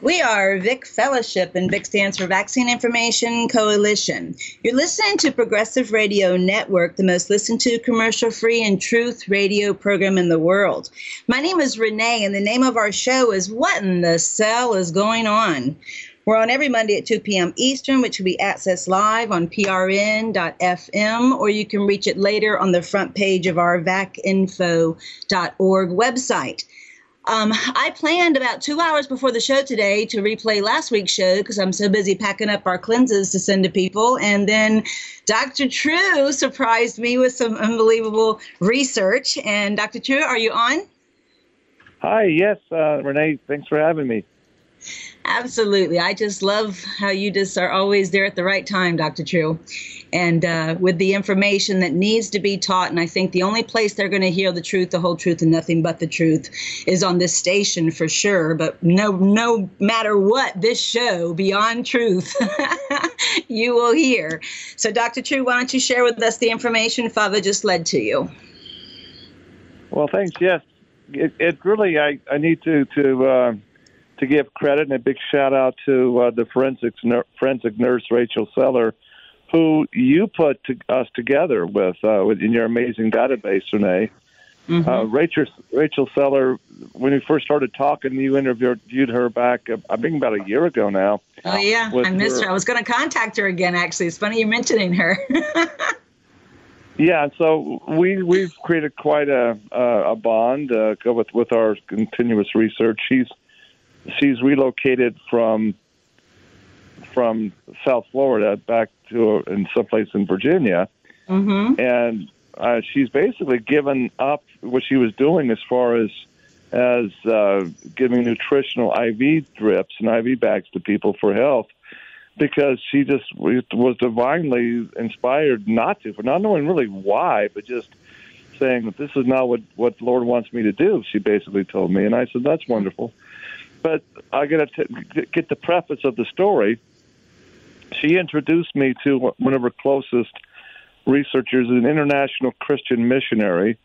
We are VIC Fellowship, and VIC stands for Vaccine Information Coalition. You're listening to Progressive Radio Network, the most listened to commercial free and truth radio program in the world. My name is Renee, and the name of our show is What in the Cell is Going On? We're on every Monday at 2 p.m. Eastern, which can be accessed live on prn.fm, or you can reach it later on the front page of our vacinfo.org website. Um, I planned about two hours before the show today to replay last week's show because I'm so busy packing up our cleanses to send to people. And then Dr. True surprised me with some unbelievable research. And Dr. True, are you on? Hi, yes, uh, Renee, thanks for having me. Absolutely. I just love how you just are always there at the right time, Dr. True. And uh, with the information that needs to be taught. And I think the only place they're going to hear the truth, the whole truth, and nothing but the truth is on this station for sure. But no, no matter what, this show, Beyond Truth, you will hear. So, Dr. True, why don't you share with us the information Father just led to you? Well, thanks. Yes. It, it really, I, I need to, to, uh, to give credit and a big shout out to uh, the forensics ner- forensic nurse Rachel Seller, who you put to, us together with, uh, with in your amazing database, Renee. Mm-hmm. Uh, Rachel Rachel Seller, when we first started talking, you interviewed her back, uh, I think about a year ago now. Oh yeah, I missed her. her. I was going to contact her again. Actually, it's funny you mentioning her. yeah, so we we've created quite a a bond uh, with with our continuous research. She's she's relocated from from South Florida back to in someplace in Virginia, mm-hmm. and uh, she's basically given up what she was doing as far as as uh, giving nutritional IV drips and IV bags to people for health because she just was divinely inspired not to, for not knowing really why, but just saying that this is not what what the Lord wants me to do. She basically told me, and I said that's wonderful. But I got to get the preface of the story. She introduced me to one of her closest researchers, an international Christian missionary.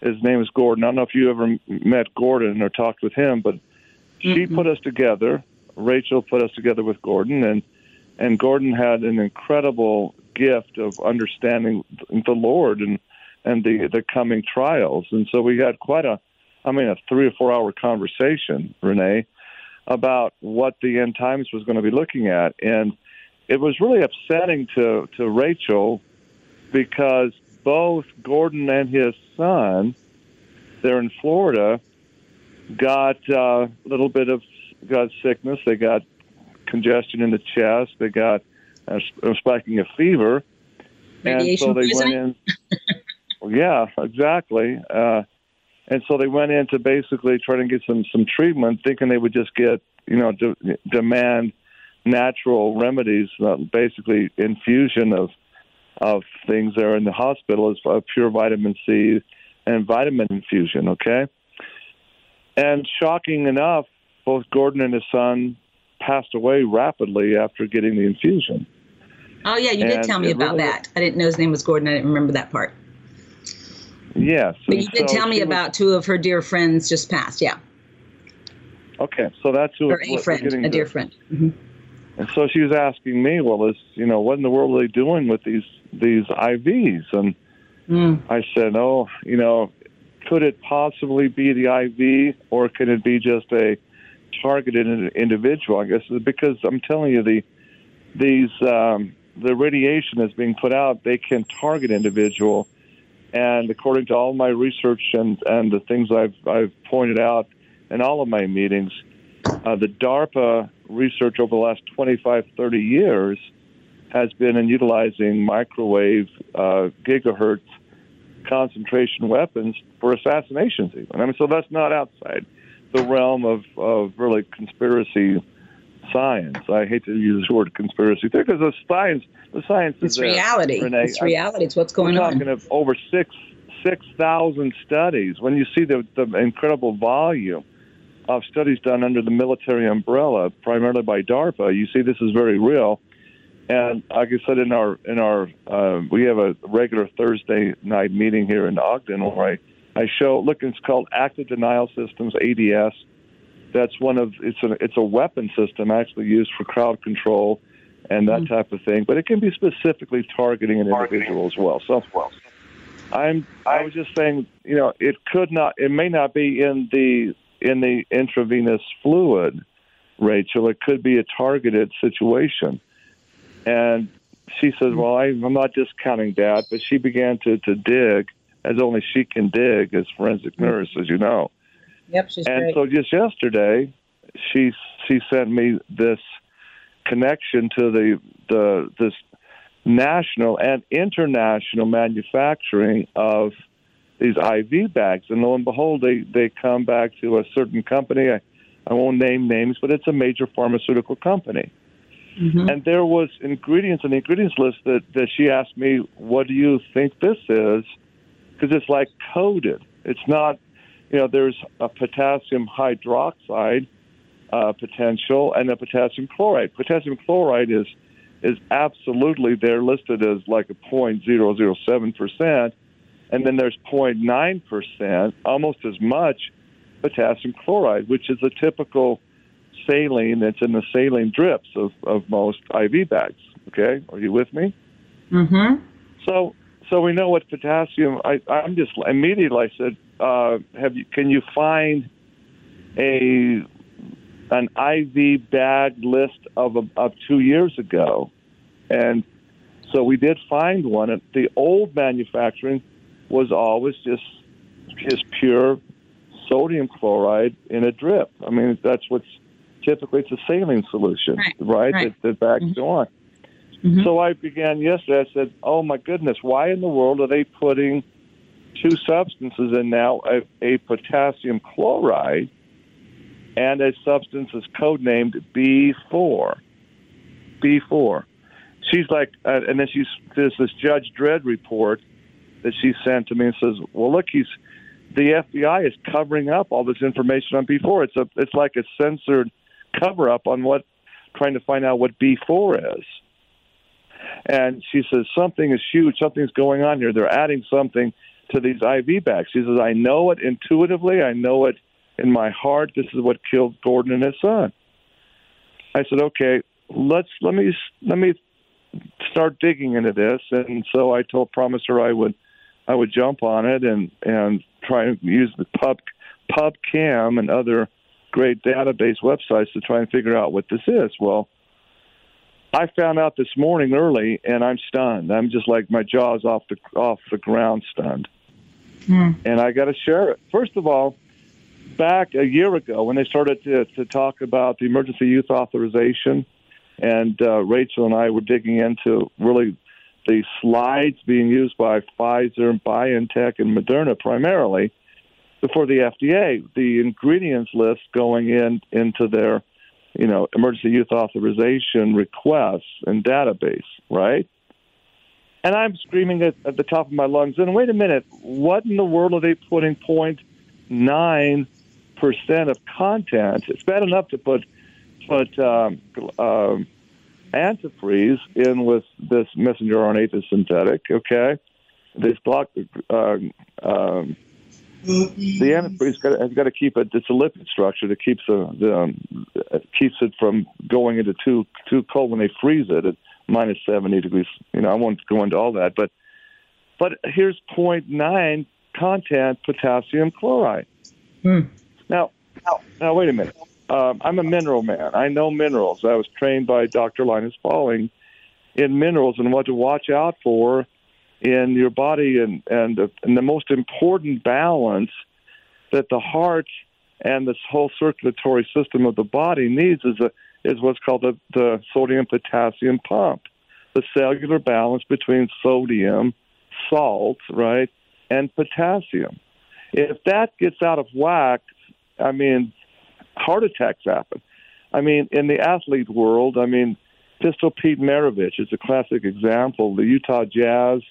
His name is Gordon. I don't know if you ever met Gordon or talked with him, but she mm-hmm. put us together. Rachel put us together with Gordon, and and Gordon had an incredible gift of understanding the Lord and and the the coming trials. And so we had quite a, I mean, a three or four hour conversation, Renee, about what the end times was going to be looking at, and it was really upsetting to to Rachel because both Gordon and his son, they're in Florida, got uh, a little bit of got sickness. They got congestion in the chest. They got a, a spiking of fever, Radiation and so they went in. yeah, exactly. Uh, and so they went in to basically try to get some some treatment, thinking they would just get you know de- demand natural remedies, uh, basically infusion of of things there in the hospital is uh, pure vitamin C and vitamin infusion. Okay, and shocking enough, both Gordon and his son passed away rapidly after getting the infusion. Oh yeah, you did tell me about really, that. I didn't know his name was Gordon. I didn't remember that part. Yes. But you did so tell me about was, two of her dear friends just passed. Yeah. Okay, so that's who. Or a friend, a dear friend. Mm-hmm. And so she was asking me, well, is you know, what in the world are they doing with these these IVs? And mm. I said, oh, you know, could it possibly be the IV, or could it be just a targeted individual? I guess because I'm telling you, the these um, the radiation that's being put out, they can target individual and according to all my research and, and the things I've, I've pointed out in all of my meetings, uh, the DARPA research over the last 25, 30 years has been in utilizing microwave uh, gigahertz concentration weapons for assassinations, even. I mean, so that's not outside the realm of, of really conspiracy science. I hate to use the word conspiracy there because the science, the science it's is reality. Renee. It's reality. It's what's going we're on. Talking of over six six thousand studies. When you see the, the incredible volume of studies done under the military umbrella, primarily by DARPA, you see this is very real. And like I said in our in our uh, we have a regular Thursday night meeting here in Ogden where I, I show look it's called Active Denial Systems ADS that's one of it's a it's a weapon system actually used for crowd control and that mm-hmm. type of thing. But it can be specifically targeting an individual as well. So I'm I was just saying, you know, it could not it may not be in the in the intravenous fluid, Rachel. It could be a targeted situation. And she says, mm-hmm. Well, I, I'm not discounting that, but she began to, to dig as only she can dig as forensic mm-hmm. nurse, as you know. Yep, she's and great. so just yesterday, she she sent me this connection to the the this national and international manufacturing of these IV bags, and lo and behold, they they come back to a certain company. I, I won't name names, but it's a major pharmaceutical company. Mm-hmm. And there was ingredients in the ingredients list that, that she asked me, "What do you think this is?" Because it's like coded. It's not you know, there's a potassium hydroxide uh, potential and a potassium chloride. Potassium chloride is is absolutely there listed as like a 0.007 percent, and then there's 0.9 percent, almost as much potassium chloride, which is a typical saline that's in the saline drips of, of most IV bags. Okay, are you with me? Mm-hmm. So so we know what potassium. I, I'm just immediately I said, uh, have you? Can you find a an IV bag list of of two years ago? And so we did find one. The old manufacturing was always just just pure sodium chloride in a drip. I mean, that's what's typically it's a saline solution, right? right, right. That, that bags mm-hmm. go on. Mm-hmm. So I began yesterday. I said, "Oh my goodness, why in the world are they putting two substances in now? A, a potassium chloride and a substance is codenamed B4. B4." She's like, uh, and then she's there's this Judge Dredd report that she sent to me and says, "Well, look, he's the FBI is covering up all this information on B4. It's a it's like a censored cover up on what trying to find out what B4 is." And she says, Something is huge. Something's going on here. They're adding something to these IV bags. He says, I know it intuitively. I know it in my heart. This is what killed Gordon and his son. I said, Okay, let's let me let me start digging into this. And so I told promised her I would I would jump on it and and try and use the pub PubChem and other great database websites to try and figure out what this is. Well, I found out this morning early, and I'm stunned. I'm just like my jaw's off the off the ground, stunned. Mm. And I got to share it. First of all, back a year ago when they started to, to talk about the emergency use authorization, and uh, Rachel and I were digging into really the slides being used by Pfizer, BioNTech, and Moderna primarily before the FDA, the ingredients list going in into their you know, emergency use authorization requests and database, right? And I'm screaming at, at the top of my lungs, and wait a minute, what in the world are they putting 0.9% of content? It's bad enough to put put um, um, antifreeze in with this messenger RNA that's synthetic, okay? This block, uh, um, the antifreeze has got to keep it. It's a lipid structure that keeps the, the um, keeps it from going into too too cold when they freeze it at minus seventy degrees. You know, I won't go into all that, but but here's 0.9 content potassium chloride. Hmm. Now, now, now, wait a minute. Um, I'm a mineral man. I know minerals. I was trained by Dr. Linus Pauling in minerals and what to watch out for in your body and and the, and the most important balance that the heart and this whole circulatory system of the body needs is a is what's called the, the sodium potassium pump, the cellular balance between sodium, salt, right, and potassium. If that gets out of whack, I mean, heart attacks happen. I mean, in the athlete world, I mean, Pistol Pete Maravich is a classic example. The Utah Jazz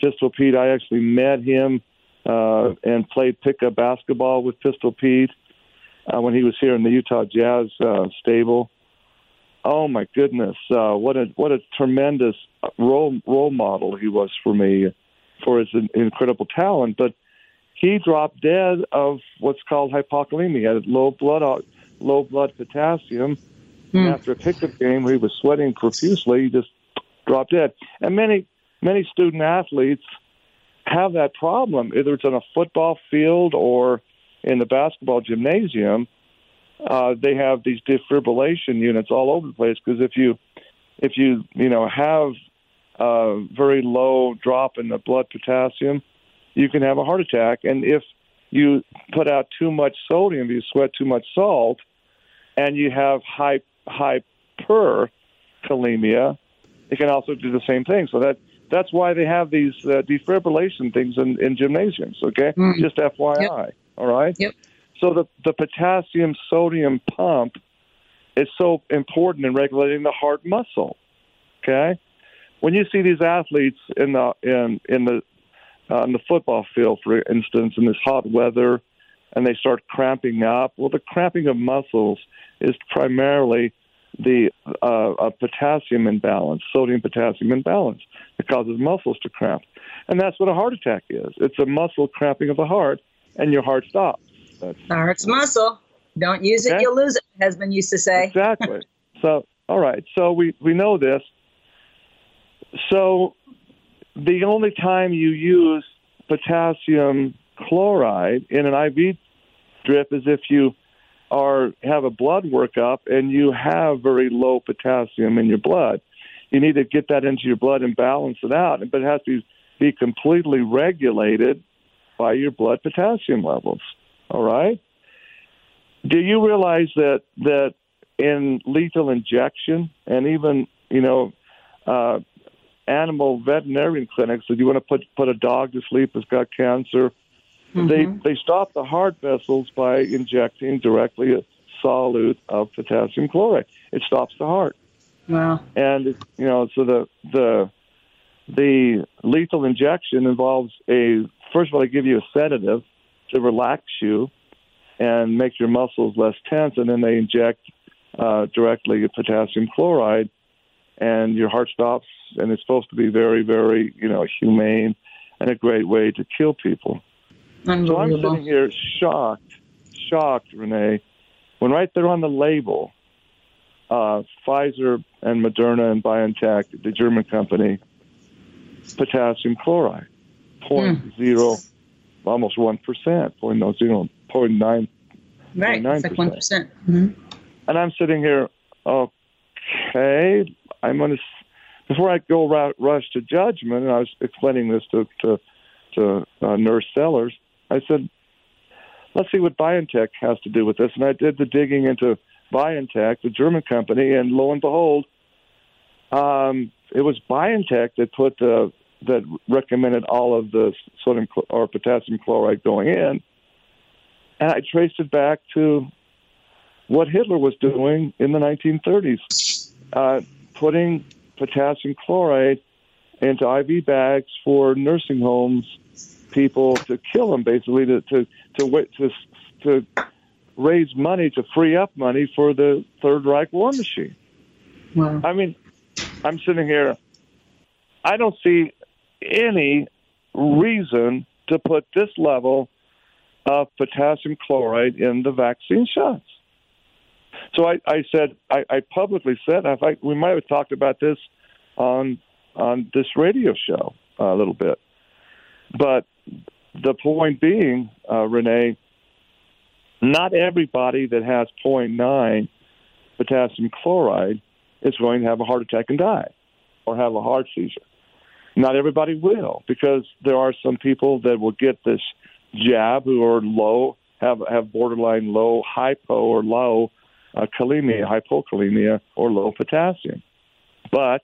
Pistol Pete. I actually met him uh, and played pickup basketball with Pistol Pete uh, when he was here in the Utah Jazz uh, stable. Oh my goodness, uh, what a what a tremendous role role model he was for me for his incredible talent. But he dropped dead of what's called hypokalemia, he had low blood low blood potassium. And after a pickup game where he was sweating profusely, he just dropped dead. And many, many student athletes have that problem, either it's on a football field or in the basketball gymnasium. Uh, they have these defibrillation units all over the place because if you, if you, you know, have a very low drop in the blood potassium, you can have a heart attack. And if you put out too much sodium, you sweat too much salt, and you have high hyperkalemia, it can also do the same thing. So that that's why they have these uh, defibrillation things in, in gymnasiums. Okay, Mm. just FYI. Yep. All right. Yep. So the the potassium sodium pump is so important in regulating the heart muscle. Okay, when you see these athletes in the in in the on the football field, for instance, in this hot weather, and they start cramping up. Well, the cramping of muscles is primarily the uh, a potassium imbalance, sodium potassium imbalance, that causes muscles to cramp, and that's what a heart attack is. It's a muscle cramping of the heart, and your heart stops. That's heart's muscle. Don't use it, you'll lose it. Husband used to say. Exactly. so, all right. So we we know this. So, the only time you use potassium chloride in an IV drip is if you are have a blood workup and you have very low potassium in your blood. You need to get that into your blood and balance it out, but it has to be completely regulated by your blood potassium levels. All right. Do you realize that that in lethal injection and even you know uh, animal veterinarian clinics, if you want to put put a dog to sleep that's got cancer, they Mhm. they stop the heart vessels by injecting directly a solute of potassium chloride. It stops the heart, Wow. and you know so the the the lethal injection involves a first of all they give you a sedative to relax you and make your muscles less tense, and then they inject uh, directly potassium chloride, and your heart stops. And it's supposed to be very, very, you know, humane and a great way to kill people. So I'm sitting here shocked, shocked, Renee, when right there on the label, uh, Pfizer and Moderna and BioNTech, the German company, potassium chloride, point zero, almost one percent, point no zero, point nine right. It's like 9%. 1%. percent Mm-hmm. and I'm sitting here, okay, I'm going to, before I go ru- rush to judgment, and I was explaining this to, to, to uh, Nurse Sellers, I said, let's see what BioNTech has to do with this. And I did the digging into BioNTech, the German company, and lo and behold, um, it was BioNTech that put the, that recommended all of the sodium chl- or potassium chloride going in. And I traced it back to what Hitler was doing in the 1930s, uh, putting potassium chloride into IV bags for nursing homes, people to kill them, basically to to to wait to to raise money to free up money for the Third Reich war machine. Wow. I mean, I'm sitting here. I don't see any reason to put this level of potassium chloride in the vaccine shots. So I, I said, I, I publicly said, fact, we might have talked about this on on this radio show a little bit. But the point being, uh, Renee, not everybody that has 0.9 potassium chloride is going to have a heart attack and die or have a heart seizure. Not everybody will because there are some people that will get this jab who are low, have have borderline low hypo or low uh, kalemia, hypokalemia, or low potassium. But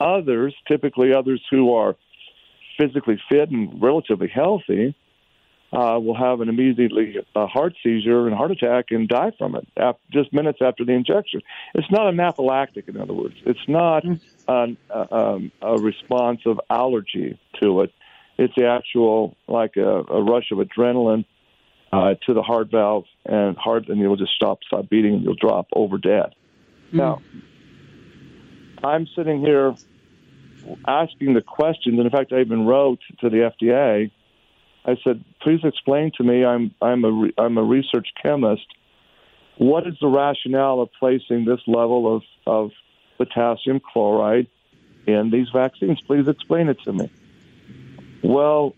others, typically others who are physically fit and relatively healthy, uh, will have an immediately uh, heart seizure and heart attack and die from it af- just minutes after the injection. It's not anaphylactic, in other words. It's not an, uh, um, a response of allergy to it. It's the actual, like a, a rush of adrenaline uh, to the heart valve and heart, and you'll just stop, stop beating, and you'll drop over dead. Now, I'm sitting here asking the questions, and in fact, I even wrote to the FDA. I said, "Please explain to me. I'm I'm a re- I'm a research chemist. what is the rationale of placing this level of, of potassium chloride in these vaccines? Please explain it to me. Well,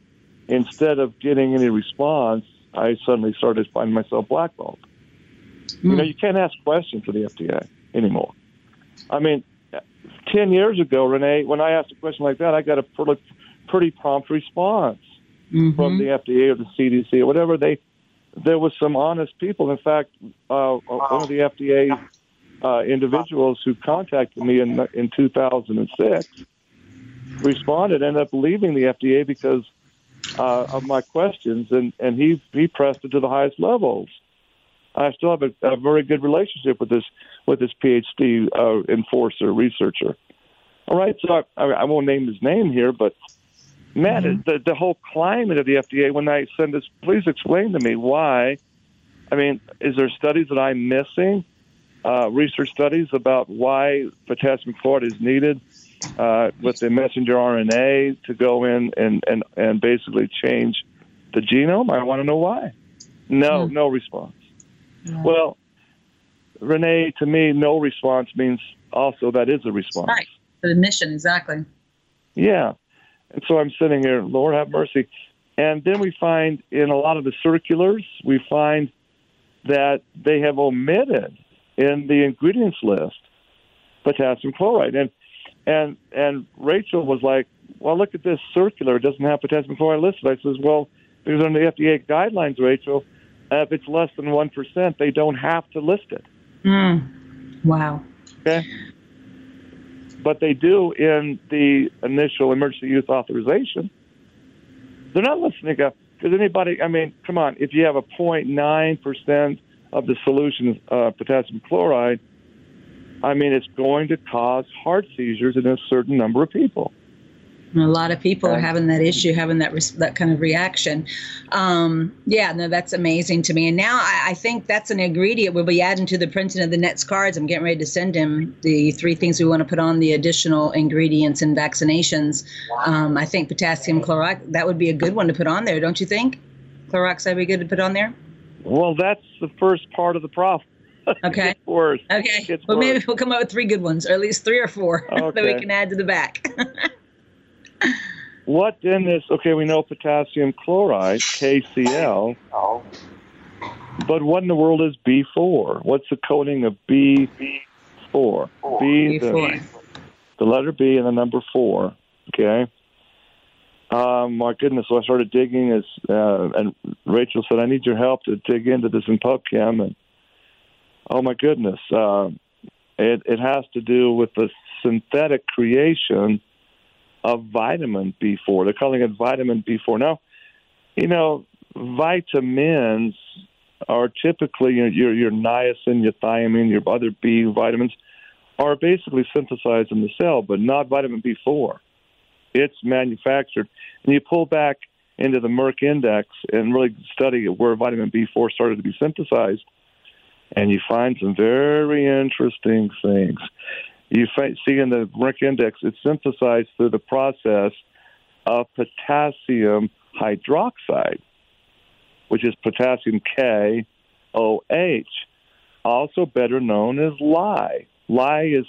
instead of getting any response, I suddenly started finding myself blackballed. Mm. You know, hmm. you can't ask questions to the FDA anymore. I mean, 10 years ago, Renee, when I asked a question like that, I got a pretty, pretty prompt response mm-hmm. from the FDA or the CDC or whatever. They There was some honest people. In fact, uh, one of the FDA uh, individuals who contacted me in, in 2006 responded, ended up leaving the FDA because uh, of my questions, and, and he, he pressed it to the highest levels. I still have a, a very good relationship with this with this PhD uh, enforcer researcher. All right, so I, I won't name his name here, but man, mm-hmm. the the whole climate of the FDA. When I send this, please explain to me why. I mean, is there studies that I'm missing? Uh, research studies about why potassium chloride is needed uh, with the messenger RNA to go in and, and, and basically change the genome? I want to know why. No, mm. no response. Yeah. Well, Renee, to me, no response means also that is a response. Right. The mission, exactly. Yeah. And so I'm sitting here, Lord have mercy. And then we find in a lot of the circulars, we find that they have omitted in the ingredients list potassium chloride. And and and Rachel was like, "Well, look at this circular; it doesn't have potassium chloride listed." I says, "Well, because under the FDA guidelines, Rachel, if it's less than one percent, they don't have to list it." Mm. Wow. Okay. But they do in the initial emergency use authorization. They're not listening because anybody. I mean, come on. If you have a 0.9 percent of the solution uh, potassium chloride, I mean, it's going to cause heart seizures in a certain number of people. A lot of people are having that issue, having that that kind of reaction. Um, yeah, no, that's amazing to me. And now I, I, think that's an ingredient we'll be adding to the printing of the Nets cards. I'm getting ready to send him the three things we want to put on the additional ingredients in vaccinations. Um, I think potassium chloride that would be a good one to put on there, don't you think? Clorox would be good to put on there. Well, that's the first part of the problem. Okay. Worse. Okay. It's well, worse. maybe we'll come up with three good ones, or at least three or four okay. that we can add to the back. what then is okay? We know potassium chloride, KCl. But what in the world is B4? What's the coding of B4? B, the, the letter B and the number four. Okay. Um, my goodness! So I started digging, as uh, and Rachel said, "I need your help to dig into this in PubChem." And oh my goodness, uh, it it has to do with the synthetic creation of vitamin B4. They're calling it vitamin B4. Now, you know, vitamins are typically your your, your niacin, your thiamine, your other B vitamins are basically synthesized in the cell, but not vitamin B4 it's manufactured. And you pull back into the Merck index and really study where vitamin B4 started to be synthesized, and you find some very interesting things. You see in the Merck index, it's synthesized through the process of potassium hydroxide, which is potassium K O H, also better known as lye. Lye is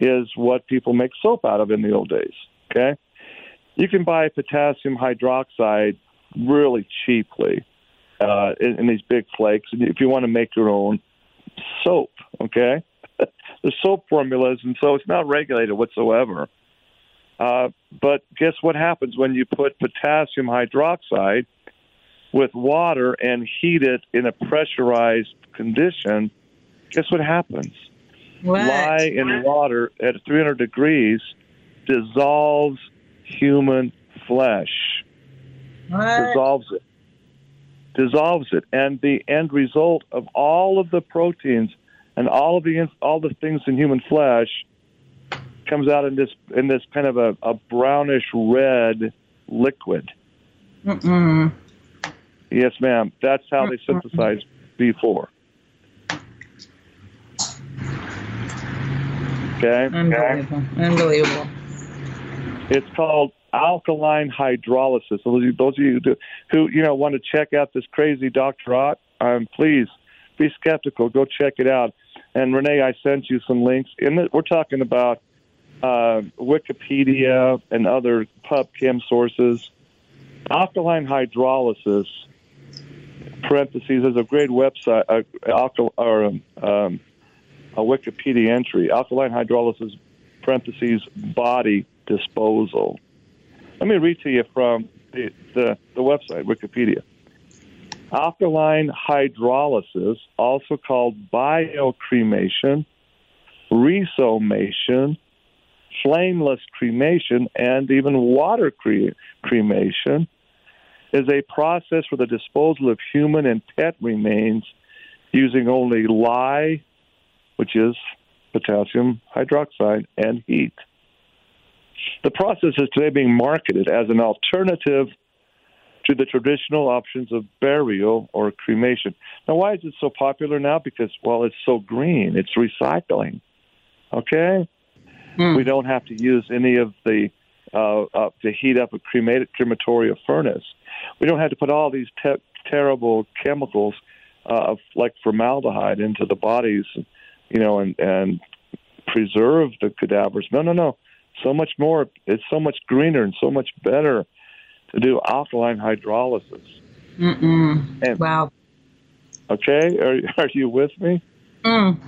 is what people make soap out of in the old days. Okay, you can buy potassium hydroxide really cheaply uh, in, in these big flakes. If you want to make your own soap, okay, the soap formulas, and so it's not regulated whatsoever. Uh, but guess what happens when you put potassium hydroxide with water and heat it in a pressurized condition? Guess what happens? What? Lye in water at 300 degrees dissolves human flesh. What? Dissolves it. Dissolves it. And the end result of all of the proteins and all of the all the things in human flesh comes out in this in this kind of a, a brownish red liquid. Mm-mm. Yes, ma'am. That's how they synthesize B4. Okay. Unbelievable. Unbelievable. It's called alkaline hydrolysis. So those of you who, who you know want to check out this crazy Dr. Ott, um, please be skeptical. Go check it out. And Renee, I sent you some links. In we're talking about uh, Wikipedia and other PubChem sources. Alkaline hydrolysis, parentheses, is a great website, uh, or um, um, a Wikipedia entry. Alkaline hydrolysis, parentheses, body disposal. Let me read to you from the, the, the website, Wikipedia. Alkaline hydrolysis, also called biocremation, resomation, flameless cremation, and even water cre- cremation, is a process for the disposal of human and pet remains using only lye, which is potassium hydroxide, and heat. The process is today being marketed as an alternative to the traditional options of burial or cremation. Now, why is it so popular now? Because, well, it's so green, it's recycling. Okay? Mm. We don't have to use any of the uh, uh, to heat up a cremated crematoria furnace. We don't have to put all these te- terrible chemicals uh, like formaldehyde into the bodies, you know, and and preserve the cadavers. No, no, no. So much more. It's so much greener and so much better to do alkaline hydrolysis. Mm-mm. And, wow. Okay, are are you with me? Mm.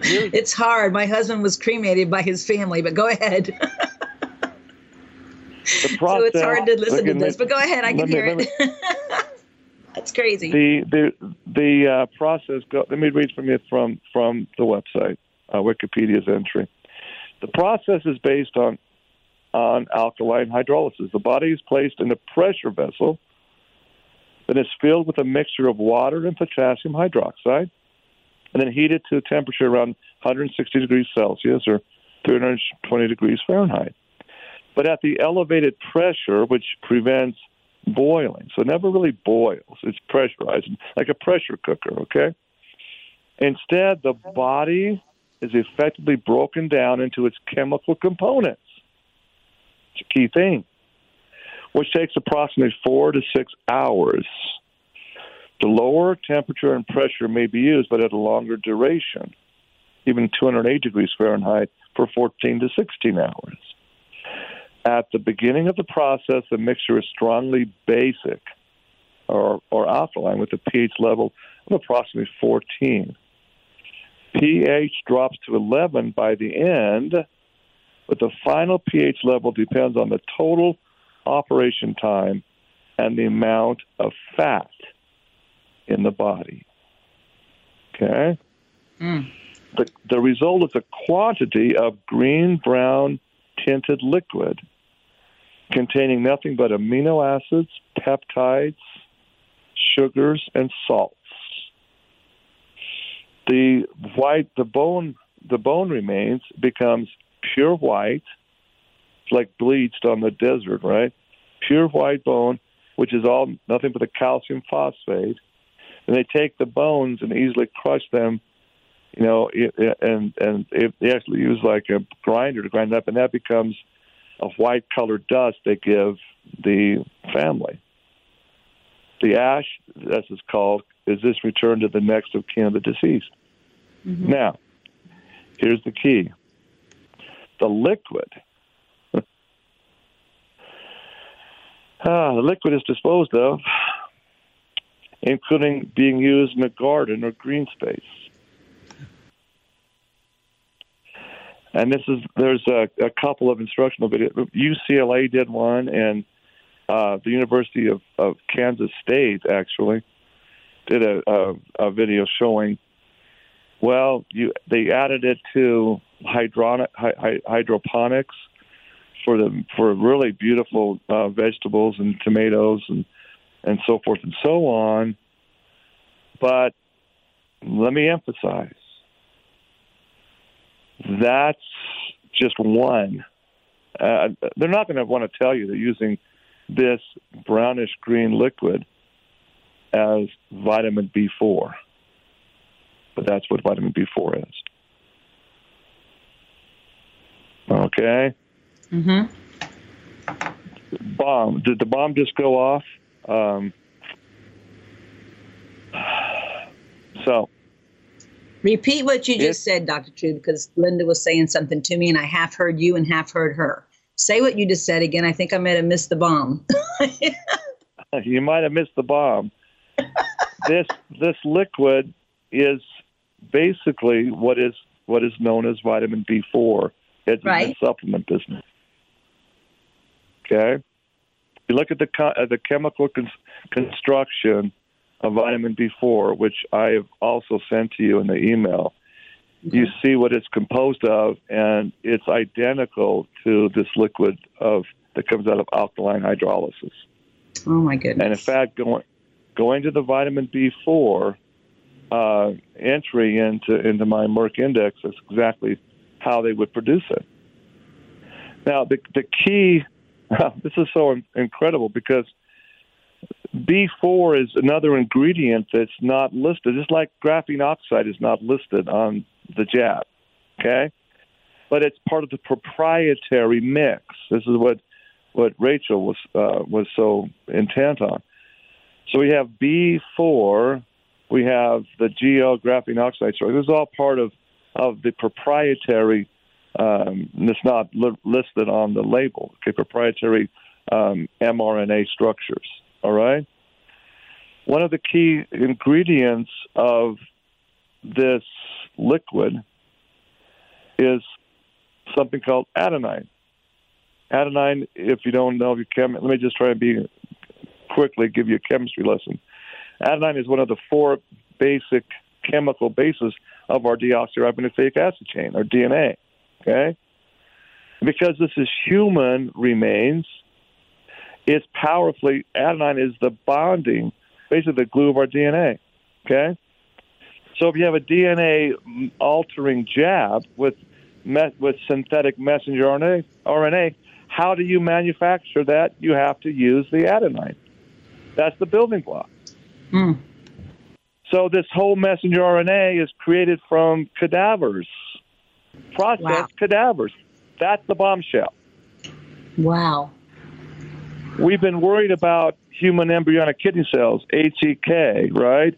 it's hard. My husband was cremated by his family, but go ahead. Process, so it's hard to listen to this, but go ahead. I can me, hear it. That's crazy. The the the uh, process. Go, let me read from you from from the website, uh, Wikipedia's entry. The process is based on on alkaline hydrolysis. The body is placed in a pressure vessel that is filled with a mixture of water and potassium hydroxide, and then heated to a temperature around 160 degrees Celsius or 320 degrees Fahrenheit. But at the elevated pressure, which prevents boiling, so it never really boils, it's pressurized, like a pressure cooker, okay? Instead, the body is effectively broken down into its chemical components. It's a key thing, which takes approximately four to six hours. The lower temperature and pressure may be used, but at a longer duration, even 208 degrees Fahrenheit for 14 to 16 hours. At the beginning of the process, the mixture is strongly basic or, or alkaline with a pH level of approximately 14. pH drops to 11 by the end but the final pH level depends on the total operation time and the amount of fat in the body. Okay? Mm. The, the result is a quantity of green brown tinted liquid containing nothing but amino acids, peptides, sugars, and salts. The white, the bone, the bone remains becomes pure white, it's like bleached on the desert, right? Pure white bone, which is all nothing but the calcium phosphate. And they take the bones and easily crush them, you know, and and they actually use like a grinder to grind it up, and that becomes a white colored dust they give the family. The ash, as it's called, is this return to the next of kin of the deceased. Mm-hmm. Now, here's the key the liquid. ah, the liquid is disposed of, including being used in a garden or green space. And this is there's a, a couple of instructional videos. UCLA did one, and uh, the University of, of Kansas State actually did a, a, a video showing. Well, you they added it to hydronic, hy, hydroponics for the for really beautiful uh, vegetables and tomatoes and and so forth and so on. But let me emphasize that's just one. Uh, they're not going to want to tell you they're using this brownish green liquid as vitamin B4. But that's what vitamin B4 is. Okay. Mm-hmm. Bomb. Did the bomb just go off? Um, so Repeat what you just it, said, Dr. True, because Linda was saying something to me and I half heard you and half heard her. Say what you just said again. I think I might have missed the bomb. you might have missed the bomb. this this liquid is basically what is what is known as vitamin B4. It's right. in the supplement business. Okay, you look at the uh, the chemical con- construction of vitamin B4, which I have also sent to you in the email. You see what it's composed of, and it's identical to this liquid of that comes out of alkaline hydrolysis. Oh my goodness! And in fact, going going to the vitamin B4 uh, entry into into my Merck index is exactly how they would produce it. Now, the the key. this is so incredible because B4 is another ingredient that's not listed, just like graphene oxide is not listed on the jab. Okay, but it's part of the proprietary mix. This is what what Rachel was uh, was so intent on. So we have B4, we have the GL graphene oxide So This is all part of of the proprietary. Um, it's not li- listed on the label. Okay, proprietary um, mRNA structures. All right. One of the key ingredients of this liquid is something called adenine. Adenine, if you don't know your chem, let me just try and be quickly give you a chemistry lesson. Adenine is one of the four basic chemical bases of our deoxyribonucleic acid chain, or DNA. Okay, because this is human remains, it's powerfully adenine is the bonding, basically the glue of our DNA. Okay, so if you have a DNA altering jab with met, with synthetic messenger RNA, RNA, how do you manufacture that? You have to use the adenine. That's the building block. Mm. So this whole messenger RNA is created from cadavers, processed wow. cadavers. That's the bombshell. Wow. We've been worried about human embryonic kidney cells, HEK, right?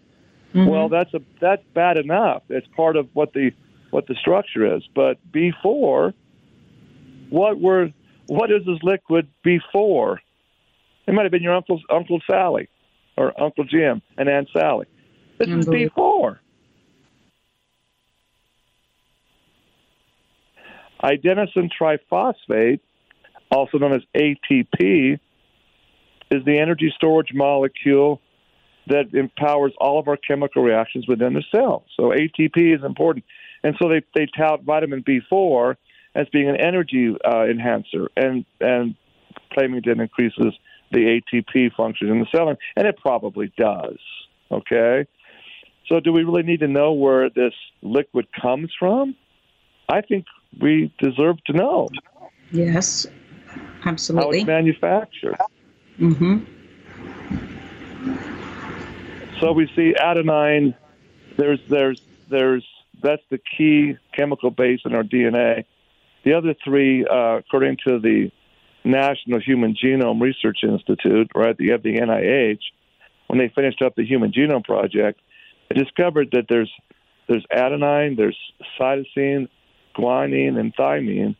Mm-hmm. Well, that's a that's bad enough. It's part of what the what the structure is. But before, what were what is this liquid before? It might have been your uncle's Uncle Sally or Uncle Jim and Aunt Sally. This is before. Adenosine triphosphate, also known as ATP, is the energy storage molecule that empowers all of our chemical reactions within the cell. So ATP is important. And so they, they tout vitamin B4 as being an energy uh, enhancer and, and claiming it increases the ATP function in the cell, and it probably does. Okay? So, do we really need to know where this liquid comes from? I think we deserve to know. Yes, absolutely. How it's manufactured. Mm-hmm. So we see adenine. There's there's there's that's the key chemical base in our DNA. The other three, uh, according to the National Human Genome Research Institute, right? You have the NIH. When they finished up the Human Genome Project, they discovered that there's there's adenine, there's cytosine, guanine, and thymine.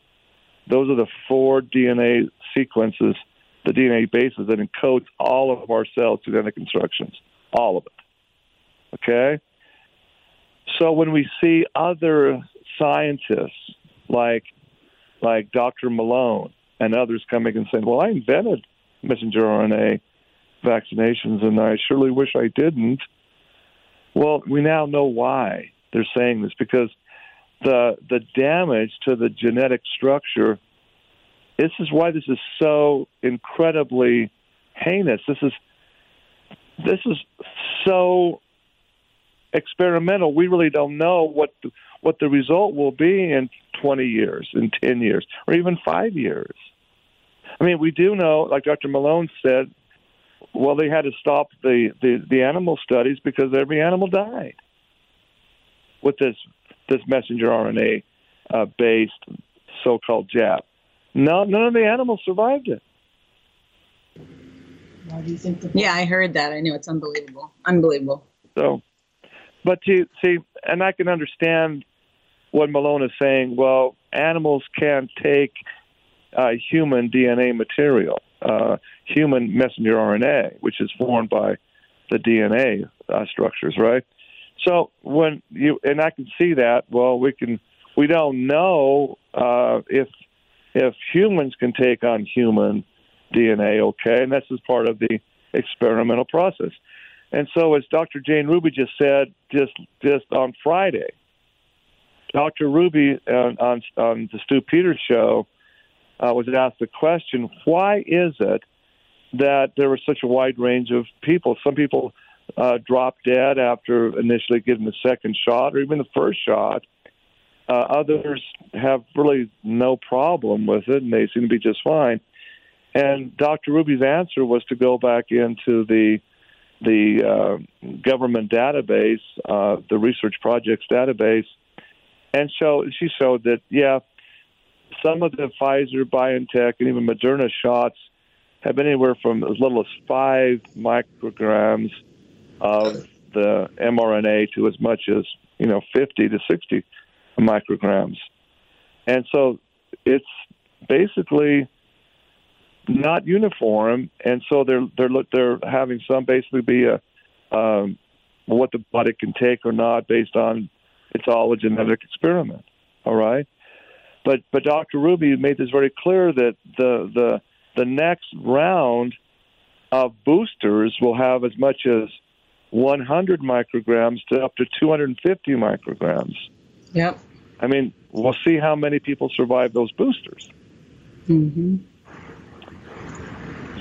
Those are the four DNA sequences, the DNA bases that encodes all of our cells' genetic instructions, all of it. Okay. So when we see other scientists like like Dr. Malone and others coming and saying, "Well, I invented messenger RNA vaccinations, and I surely wish I didn't." Well, we now know why they're saying this because the the damage to the genetic structure. This is why this is so incredibly heinous. This is this is so experimental. We really don't know what the, what the result will be in 20 years, in 10 years, or even five years. I mean, we do know, like Dr. Malone said, well, they had to stop the, the, the animal studies because every animal died with this this messenger RNA uh, based so-called jab. No, none of the animals survived it. Why do you think? yeah, I heard that. I know it's unbelievable. Unbelievable. So, but to see, and I can understand what Malone is saying. Well, animals can't take uh, human DNA material, uh, human messenger RNA, which is formed by the DNA uh, structures, right? So when you and I can see that, well, we can we don't know uh, if if humans can take on human DNA, okay, and this is part of the experimental process. And so, as Dr. Jane Ruby just said, just just on Friday, Dr. Ruby on on, on the Stu Peters show uh, was asked the question: Why is it that there was such a wide range of people? Some people uh, drop dead after initially getting the second shot or even the first shot. Uh, others have really no problem with it, and they seem to be just fine. And Dr. Ruby's answer was to go back into the the uh, government database, uh, the research projects database, and show she showed that yeah, some of the Pfizer, BioNTech, and even Moderna shots have been anywhere from as little as five micrograms of the mRNA to as much as you know 50 to 60 micrograms, and so it's basically not uniform, and so they're they're they're having some basically be a um, what the body can take or not based on it's all a genetic experiment. All right, but but Dr. Ruby made this very clear that the the the next round of boosters will have as much as 100 micrograms to up to 250 micrograms. Yep. I mean, we'll see how many people survive those boosters. Mm-hmm.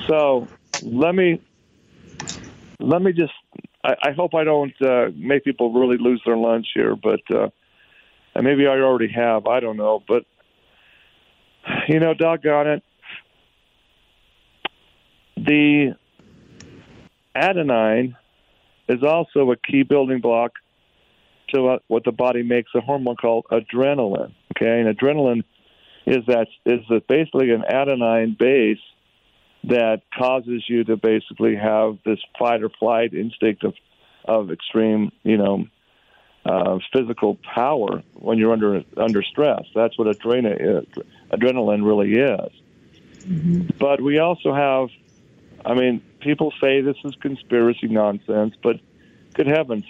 So let me let me just. I, I hope I don't uh, make people really lose their lunch here, but uh, and maybe I already have. I don't know, but you know, doggone it, the adenine is also a key building block to what the body makes a hormone called adrenaline. Okay, and adrenaline is that is that basically an adenine base that causes you to basically have this fight or flight instinct of of extreme, you know, uh, physical power when you're under under stress. That's what adrenaline adrenaline really is. Mm-hmm. But we also have, I mean, people say this is conspiracy nonsense, but good heavens,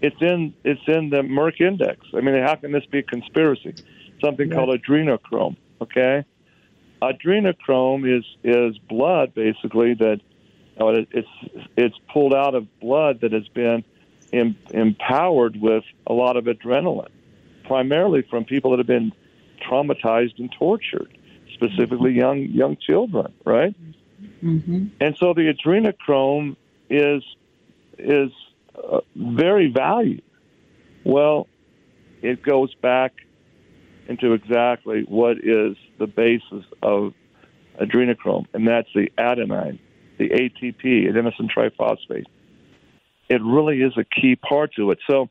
it's in it's in the Merck Index. I mean, how can this be a conspiracy? Something yeah. called adrenochrome. Okay, adrenochrome is is blood basically that it's it's pulled out of blood that has been em, empowered with a lot of adrenaline, primarily from people that have been traumatized and tortured, specifically mm-hmm. young young children, right? Mm-hmm. And so the adrenochrome is is uh, very valued. Well, it goes back into exactly what is the basis of adrenochrome, and that's the adenine, the ATP, adenosine triphosphate. It really is a key part to it. So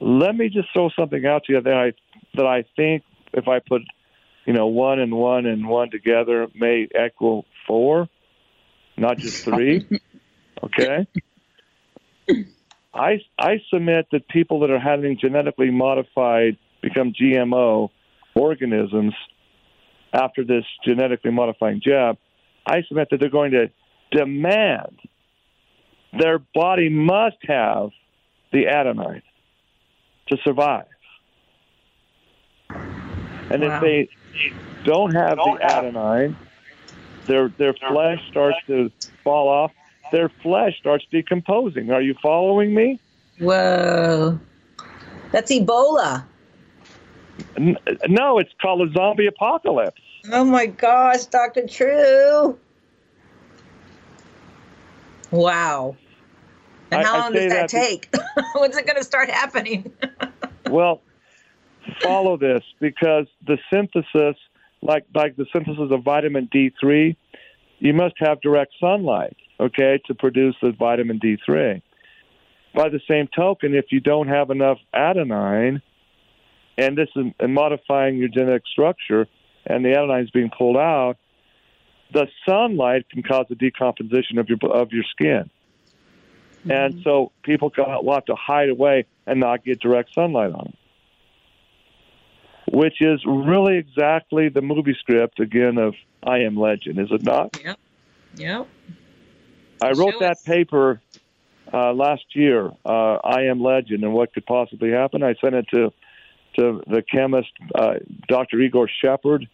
let me just throw something out to you that I that I think if I put you know one and one and one together may equal four, not just three. okay. I I submit that people that are having genetically modified become GMO organisms after this genetically modifying jab, I submit that they're going to demand their body must have the adenine to survive. And wow. if they don't have don't the have. adenine, their their flesh starts to fall off. Their flesh starts decomposing. Are you following me? Whoa. That's Ebola. No, it's called a zombie apocalypse. Oh my gosh, Dr. True. Wow. And how I, long I does that, that take? When's it going to start happening? well, follow this because the synthesis, like like the synthesis of vitamin D3, you must have direct sunlight, okay, to produce the vitamin D3. By the same token, if you don't have enough adenine, and this is modifying your genetic structure, and the adenine is being pulled out, the sunlight can cause a decomposition of your of your skin. Mm-hmm. And so people got a lot to hide away and not get direct sunlight on them. Which is really exactly the movie script again of I Am Legend, is it not? Yep. Yep. I wrote Show that us. paper uh, last year, uh, I Am Legend, and what could possibly happen. I sent it to to the chemist, uh, Dr. Igor Shepherd.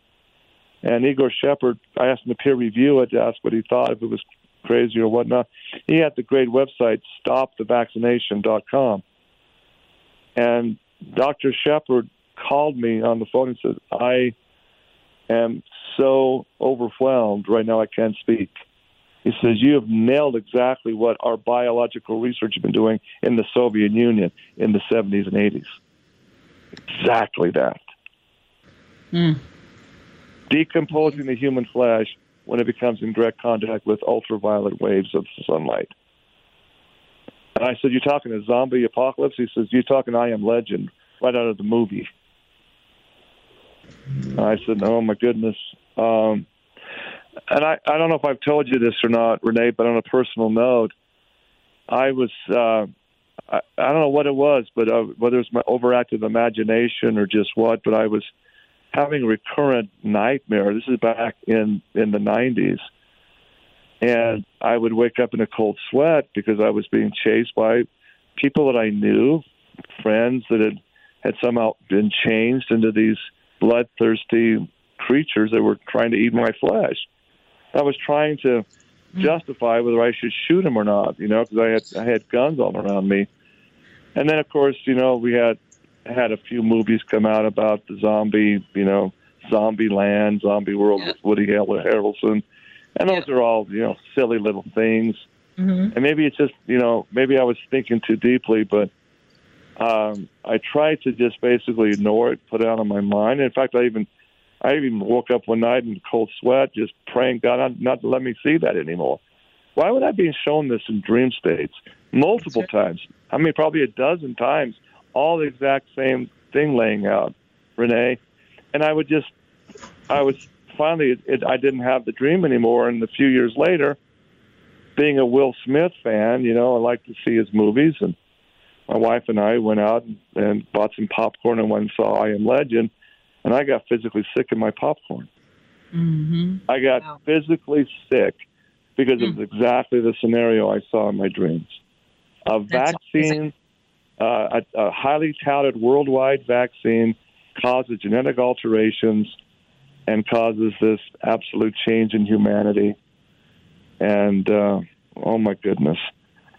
And Igor Shepherd, I asked him to peer review it to ask what he thought, if it was crazy or whatnot. He had the great website, stopthevaccination.com. And Dr. Shepherd called me on the phone and said, I am so overwhelmed right now I can't speak. He says, You have nailed exactly what our biological research has been doing in the Soviet Union in the 70s and 80s. Exactly that. Mm. Decomposing the human flesh when it becomes in direct contact with ultraviolet waves of sunlight. And I said, You're talking a zombie apocalypse? He says, You're talking I Am Legend, right out of the movie. And I said, Oh my goodness. Um, and I, I don't know if I've told you this or not, Renee, but on a personal note, I was, uh, I, I don't know what it was, but uh, whether it's my overactive imagination or just what, but I was having a recurrent nightmare. This is back in, in the 90s. And I would wake up in a cold sweat because I was being chased by people that I knew, friends that had, had somehow been changed into these bloodthirsty creatures that were trying to eat my flesh. I was trying to hmm. justify whether I should shoot them or not, you know, because I had I had guns all around me. And then, of course, you know, we had had a few movies come out about the zombie, you know, Zombieland, Zombie World Yeah. with Woody Harrelson, and those are all you know silly little things. hmm And maybe it's just you know maybe I was thinking too deeply, but um, I tried to just basically ignore it, put it out of my mind. In fact, I even I even woke up one night in cold sweat, just praying God not, not to let me see that anymore. Why would I be shown this in dream states multiple times? I mean, probably a dozen times, all the exact same thing laying out, Renee. And I would just, I was finally, it, it, I didn't have the dream anymore. And a few years later, being a Will Smith fan, you know, I like to see his movies. And my wife and I went out and, and bought some popcorn and went and saw I Am Legend. And I got physically sick of my popcorn. hmm I got Wow. physically sick because Mm. of exactly the scenario I saw in my dreams. A That's vaccine, uh, a, a highly touted worldwide vaccine, causes genetic alterations and causes this absolute change in humanity. And uh, oh my goodness,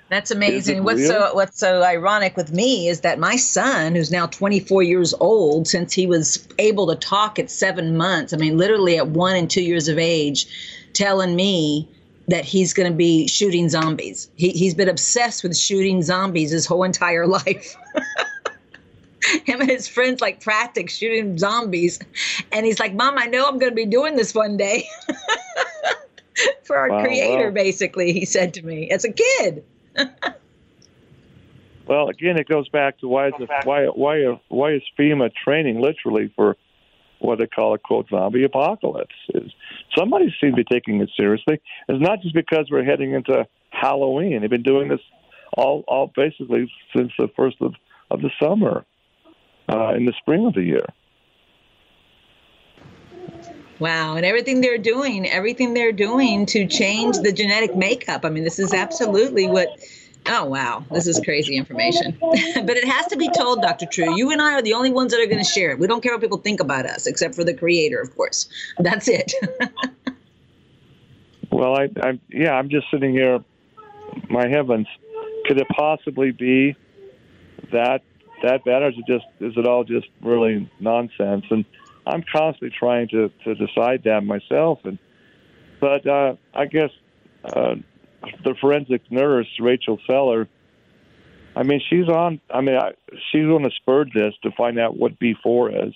That's amazing. What's real? so what's so ironic with me is that my son, who's now 24 years old, since he was able to talk at seven months, I mean, literally at one and two years of age, telling me that he's going to be shooting zombies. He, he's been obsessed with shooting zombies his whole entire life. Him and his friends like practice shooting zombies, and he's like, "Mom, I know I'm going to be doing this one day." For our Wow, creator, wow. basically, he said to me as a kid. Well, again, it goes back to why is the, why why why is FEMA training literally for what they call a quote zombie apocalypse? Is somebody seems to be taking it seriously? It's not just because we're heading into Halloween. They've been doing this all all basically since the first of of the summer, uh, in the spring of the year. Wow, and everything they're doing, everything they're doing to change the genetic makeup. I mean, this is absolutely what. Oh, wow. This is crazy information. but it has to be told, Dr. True. You and I are the only ones that are going to share it. We don't care what people think about us, except for the creator, of course. That's it. Well, I, I yeah, I'm just sitting here. My heavens, could it possibly be that that bad, or is it just is it all just really nonsense? And I'm constantly trying to to decide that myself. And but uh, I guess uh, the forensic nurse Rachel Feller. I mean, she's on. I mean, I, she's on the spurred this to find out what B4 is,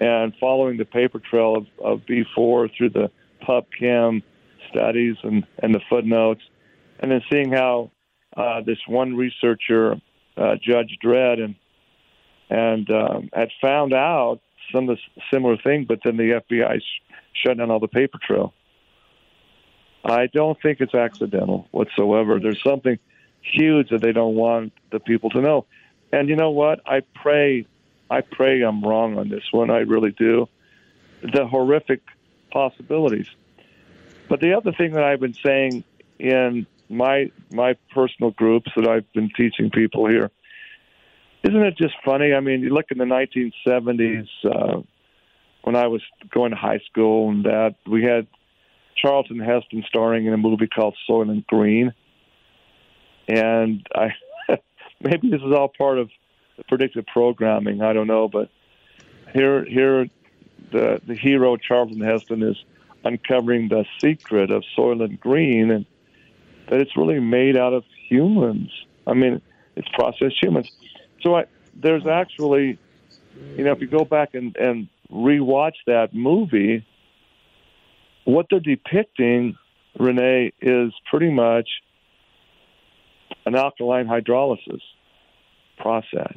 and following the paper trail of, of B4 through the PubChem studies and, and the footnotes, and then seeing how uh, this one researcher, uh, Judge Dredd, and and um, had found out some of the similar thing, but then the FBI sh- shut down all the paper trail. I don't think it's accidental whatsoever. There's something huge that they don't want the people to know. And you know what? I pray, I pray I'm wrong on this one. I really do. The horrific possibilities. But the other thing that I've been saying in my my personal groups that I've been teaching people here, isn't it just funny? I mean, you look in the 1970s uh, when I was going to high school, and that we had Charlton Heston starring in a movie called Soylent Green, and I maybe this is all part of the predictive programming. I don't know, but here here the the hero Charlton Heston is uncovering the secret of Soylent Green and that it's really made out of humans. I mean, it's processed humans. So I, there's actually, you know, if you go back and, and rewatch that movie, what they're depicting, Renee, is pretty much an alkaline hydrolysis process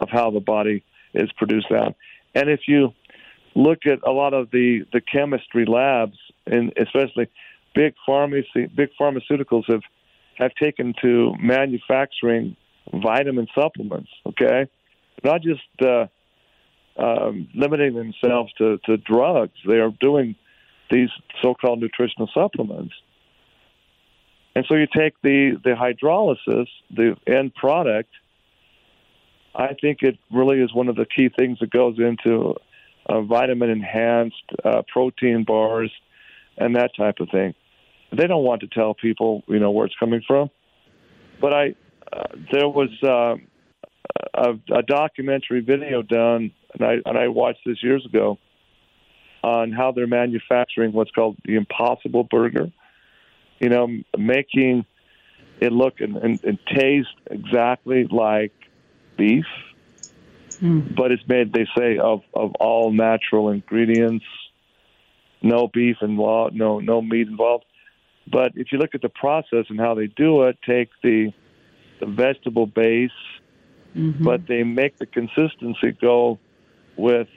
of how the body is produced out. And if you look at a lot of the, the chemistry labs, and especially big pharmacy, big pharmaceuticals have have taken to manufacturing vitamin supplements. Okay, not just uh, um, limiting themselves to, to drugs. They are doing these so-called nutritional supplements. And so you take the, the hydrolysis, the end product, I think it really is one of the key things that goes into uh, vitamin enhanced uh, protein bars and that type of thing. They don't want to tell people, you know, where it's coming from. But I, uh, there was uh, a, a documentary video done, and I and I watched this years ago on how they're manufacturing what's called the Impossible Burger. You know, making it look and, and, and taste exactly like beef, mm. but it's made, they say, of, of all natural ingredients, no beef involved, no no meat involved. But if you look at the process and how they do it, take the the vegetable base, mm-hmm. but they make the consistency go with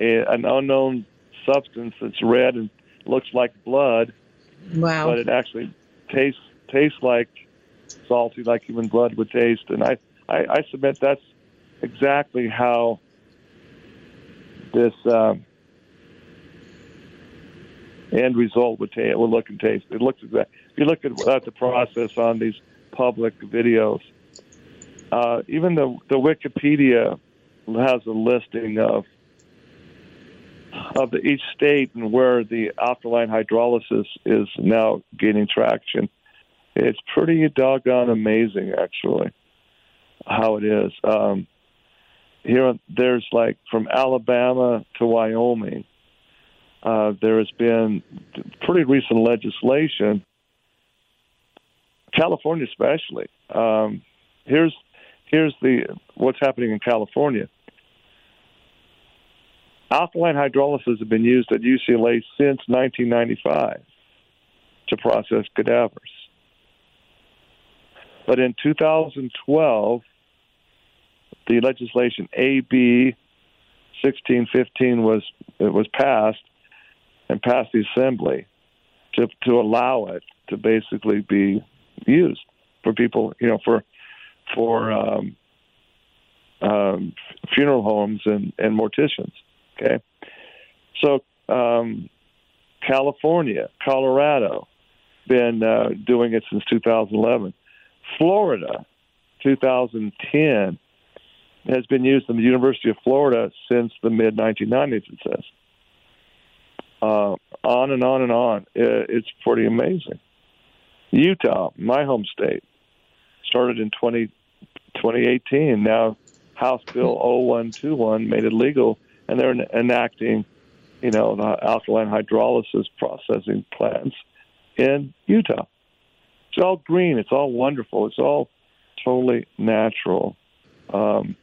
a, an unknown substance that's red and looks like blood. Wow! But it actually tastes tastes like salty, like human blood would taste. And I I, I submit that's exactly how this um, end result would, ta- would look and taste. It looks exact. If you look at, at the process on these public videos, uh, even the the Wikipedia has a listing of of each state and where the alkaline hydrolysis is now gaining traction. It's pretty doggone amazing, actually, how it is. Um, here, there's like from Alabama to Wyoming uh, there has been pretty recent legislation, California especially. Um, here's here's the what's happening in California. Alkaline hydrolysis has been used at UCLA since 1995 to process cadavers. But in 2012, the legislation AB 1615 was it was passed and passed the assembly to to allow it to basically be used for people, you know, for for um, um, funeral homes and and morticians. Okay, so um, California, Colorado, been uh, doing it since 2011. Florida, 2010, has been used in the University of Florida since the mid 1990s. It says uh, on and on and on. It's pretty amazing. Utah, my home state, started in 20, 2018. Now, House Bill 0121 made it legal, and they're enacting, you know, the alkaline hydrolysis processing plants in Utah. It's all green. It's all wonderful. It's all totally natural. Um,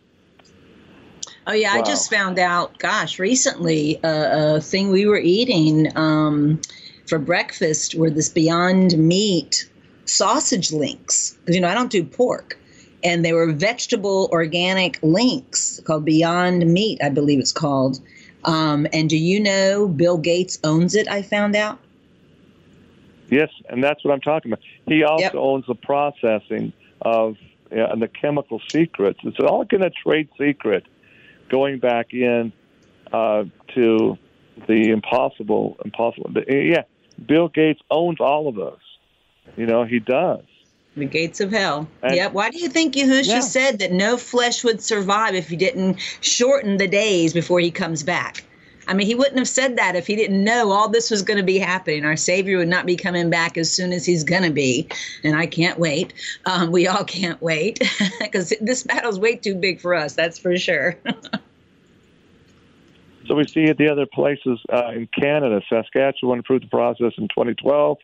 Oh yeah, wow. I just found out. Gosh, recently uh, a thing we were eating um, for breakfast were this Beyond Meat sausage links. Because you know I don't do pork, and they were vegetable organic links called Beyond Meat, I believe it's called. Um, and do you know Bill Gates owns it? I found out. Yes, and that's what I'm talking about. He also Yep. owns the processing of uh, and the chemical secrets. It's all in a trade secret, going back in uh, to the impossible, impossible. the- Yeah, Bill Gates owns all of those. You know, he does. The gates of hell. And- yep. Why do you think Yahusha Yeah. said that no flesh would survive if he didn't shorten the days before he comes back? I mean, he wouldn't have said that if he didn't know all this was going to be happening. Our Savior would not be coming back as soon as he's going to be. And I can't wait. Um, we all can't wait because this battle's way too big for us. That's for sure. So we see at the other places uh, in Canada, Saskatchewan approved the process in 2012,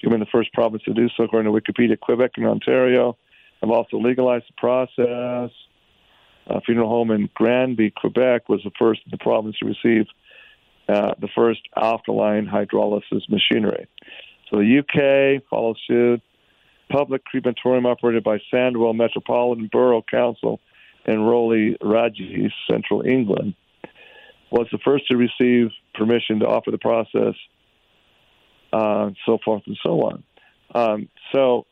becoming the first province to do so, according to Wikipedia. Quebec and Ontario have also legalized the process. A funeral home in Granby, Quebec, was the first in the province to receive uh, the first alkaline hydrolysis machinery. So the UK follows suit. Public crematorium operated by Sandwell Metropolitan Borough Council in Rowley Regis, Central England was the first to receive permission to offer the process, uh, so forth and so on. Um, so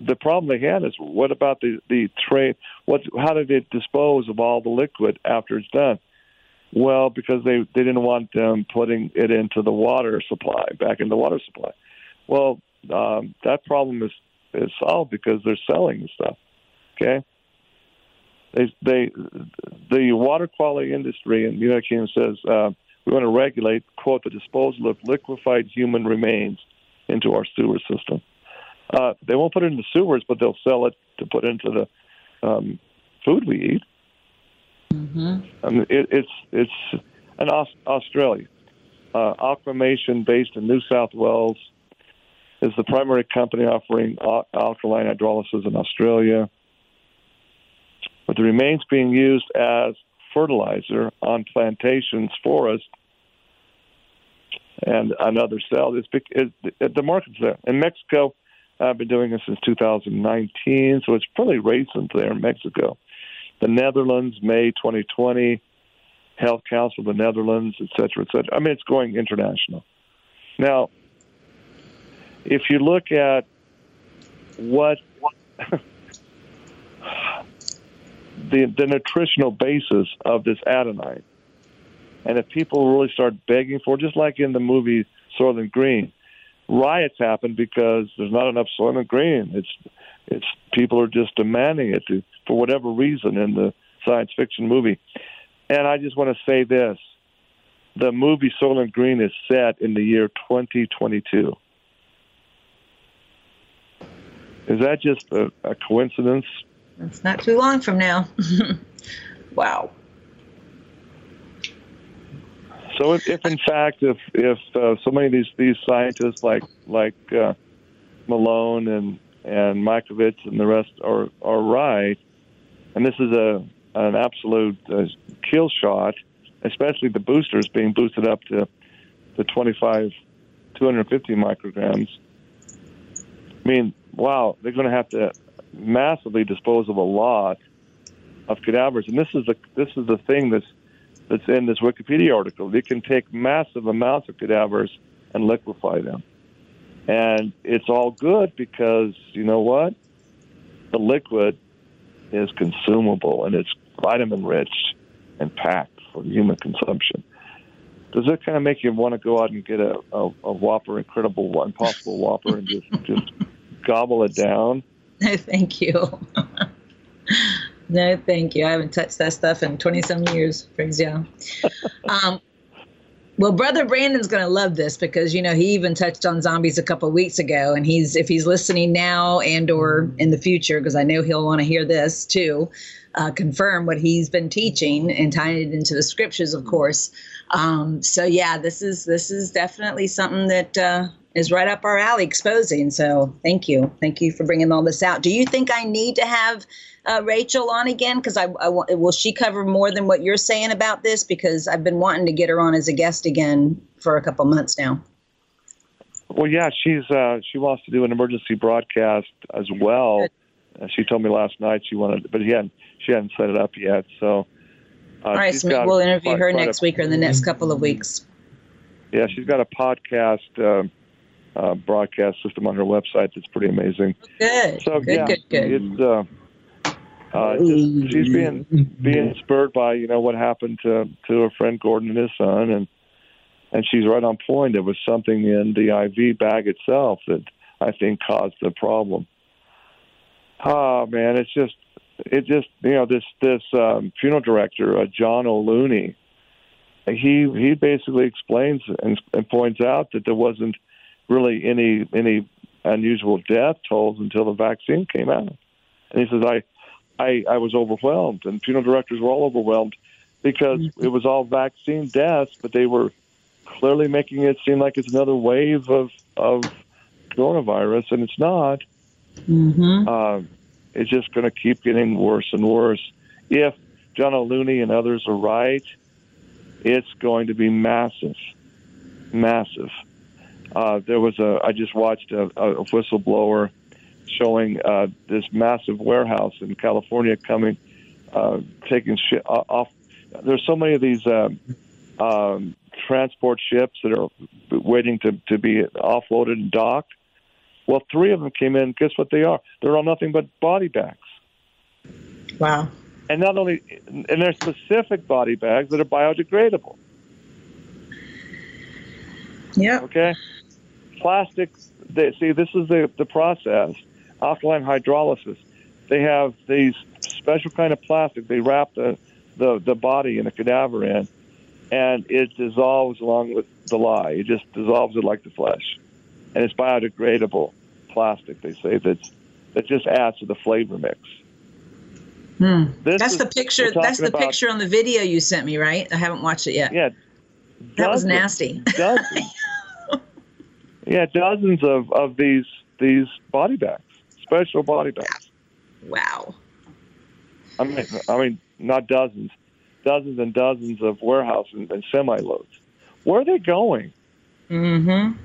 the problem they had is what about the the trade? What how did they dispose of all the liquid after it's done? Well, because they they didn't want them putting it into the water supply, back in the water supply. Well, um, that problem is is solved because they're selling the stuff. Okay they they the water quality industry in the United Kingdom says uh, we want to regulate quote the disposal of liquefied human remains into our sewer system. Uh, they won't put it in the sewers, but they'll sell it to put into the um, food we eat. hmm I mean, it, it's it's an Aus- Australia. Uh, Aquamation, based in New South Wales, is the primary company offering al- alkaline hydrolysis in Australia. With the remains being used as fertilizer on plantations, forests, and another cell, it's, it, it, the market's there. In Mexico, I've been doing this since 2019, so it's pretty recent there in Mexico the Netherlands, May 2020, Health Council of the Netherlands, et cetera, et cetera. I mean, it's going international. Now, if you look at what the, the nutritional basis of this adenine, and if people really start begging for, just like in the movie Soylent Green, riots happen because there's not enough Soylent Green. It's it's people are just demanding it to, for whatever reason in the science fiction movie. And I just want to say this: the movie Soylent Green is set in the year 2022. Is that just a, a coincidence? It's not too long from now. wow. So, if, if in fact, if if uh, so many of these these scientists like like uh, Malone and and Mikovits and the rest are are right, and this is a an absolute uh, kill shot, especially the boosters being boosted up to the 25, 250 micrograms. I mean, wow, they're going to have to massively dispose of a lot of cadavers, and this is the this is the thing that's that's in this Wikipedia article. They can take massive amounts of cadavers and liquefy them. And it's all good because, you know what? The liquid is consumable and it's vitamin rich and packed for human consumption. Does it kind of make you want to go out and get a, a, a Whopper, incredible, impossible Whopper, and just just gobble it down? No, thank you. no, thank you. I haven't touched that stuff in 20 some years. Brings down. Um, well, brother Brandon's going to love this because you know he even touched on zombies a couple weeks ago, and he's if he's listening now and or in the future because I know he'll want to hear this too, uh, confirm what he's been teaching and tying it into the scriptures, of course. Um, so yeah, this is this is definitely something that uh, is right up our alley, exposing. So thank you, thank you for bringing all this out. Do you think I need to have uh, Rachel on again? Because I, I will she cover more than what you're saying about this? Because I've been wanting to get her on as a guest again for a couple months now. Well, yeah, she's uh, she wants to do an emergency broadcast as well. Uh, she told me last night she wanted, but hadn't she hadn't set it up yet. So, uh, All right, so we'll interview her quite a- next week or in the next couple of weeks. Yeah, she's got a podcast uh, broadcast system on her website that's pretty amazing. Good. So good, yeah, good, good. it's uh, uh, just, she's being being spurred by you know what happened to to her friend Gordon and his son, and and she's right on point. There was something in the IV bag itself that I think caused the problem. Oh man, it's just it just you know this this um, funeral director uh, John O'Looney. He he basically explains and, and points out that there wasn't really any any unusual death tolls until the vaccine came out, and he says I I, I was overwhelmed, and funeral directors were all overwhelmed because it was all vaccine deaths, but they were clearly making it seem like it's another wave of of coronavirus, and it's not. Mm-hmm. Uh, it's just going to keep getting worse and worse. If John O'Looney and others are right, it's going to be massive, massive. Uh, there was a. I just watched a, a whistleblower showing uh, this massive warehouse in California coming, uh, taking shit off. There's so many of these um, um, transport ships that are waiting to, to be offloaded and docked. Well, three of them came in. Guess what they are? They're all nothing but body bags. Wow. And not only, and they're specific body bags that are biodegradable. Yep. Okay. Plastic. They, see, this is the the process. Alkaline hydrolysis. They have these special kind of plastic. They wrap the the, the body in the cadaver in, and it dissolves along with the lye. It just dissolves it like the flesh, and it's biodegradable plastic. They say that's that just adds to the flavor mix. Hmm. That's the picture. That's the about- picture on the video you sent me, right? I haven't watched it yet. Yeah, that was nasty. Dozens. yeah, dozens of of these these body bags, special body bags. wow. I mean, I mean, not dozens, dozens and dozens of warehouse and, and semi loads. Where are they going? Mm-hmm.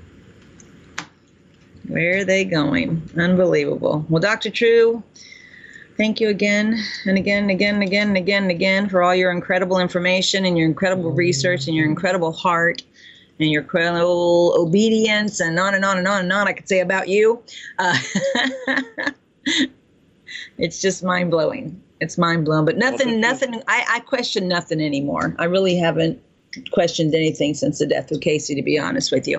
Where are they going? Unbelievable. Well, Dr. True, thank you again and again and again and again and again and again for all your incredible information and your incredible research and your incredible heart and your incredible obedience and on and on and on and on I could say about you. Uh, it's just mind blowing. It's mind blowing. But nothing, nothing. I, I question nothing anymore. I really haven't questioned anything since the death of Casey, to be honest with you.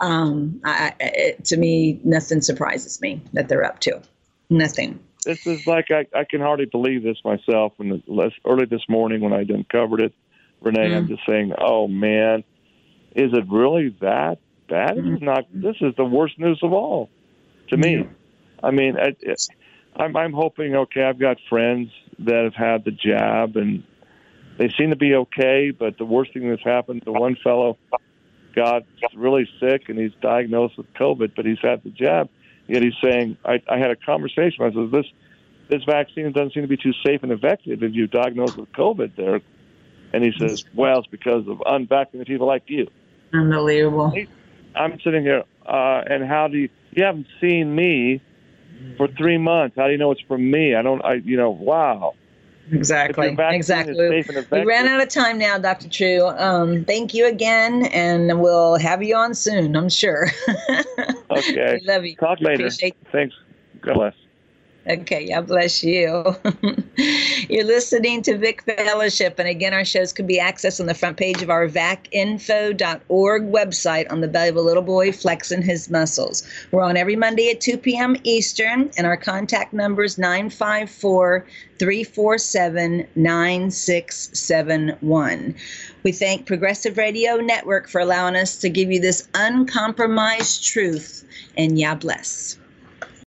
Um, I, I, it, to me, nothing surprises me that they're up to. Nothing. This is like I, I can hardly believe this myself. And early this morning when I uncovered it, Renee, I'm Mm. just saying, oh man, is it really that bad? This is not. This is the worst news of all to me. I mean, it, I'm I'm hoping. Okay, I've got friends that have had the jab and they seem to be okay. But the worst thing that's happened, the one fellow got really sick and he's diagnosed with COVID, but he's had the jab. Yet he's saying, I, I had a conversation. I said, this this vaccine doesn't seem to be too safe and effective if you're diagnosed with COVID there. And he says, well, it's because of unvaccinated people like you. Unbelievable. I'm sitting here, uh, and how do you, you haven't seen me for three months? How do you know it's from me? I don't, I, you know, wow. Exactly. If your vaccine is Exactly. We ran out of time now, Dr. True. Um, thank you again, and we'll have you on soon, I'm sure. Okay. We love you. Talk later. Appreciate Thanks. God bless. Okay, God bless you. You're listening to Vic Fellowship, and again, our shows can be accessed on the front page of our vacinfo.org website on the belly of a little boy flexing his muscles. We're on every Monday at 2 p.m. Eastern, and our contact number is 954 347 9671. We thank Progressive Radio Network for allowing us to give you this uncompromised truth, and Yah bless.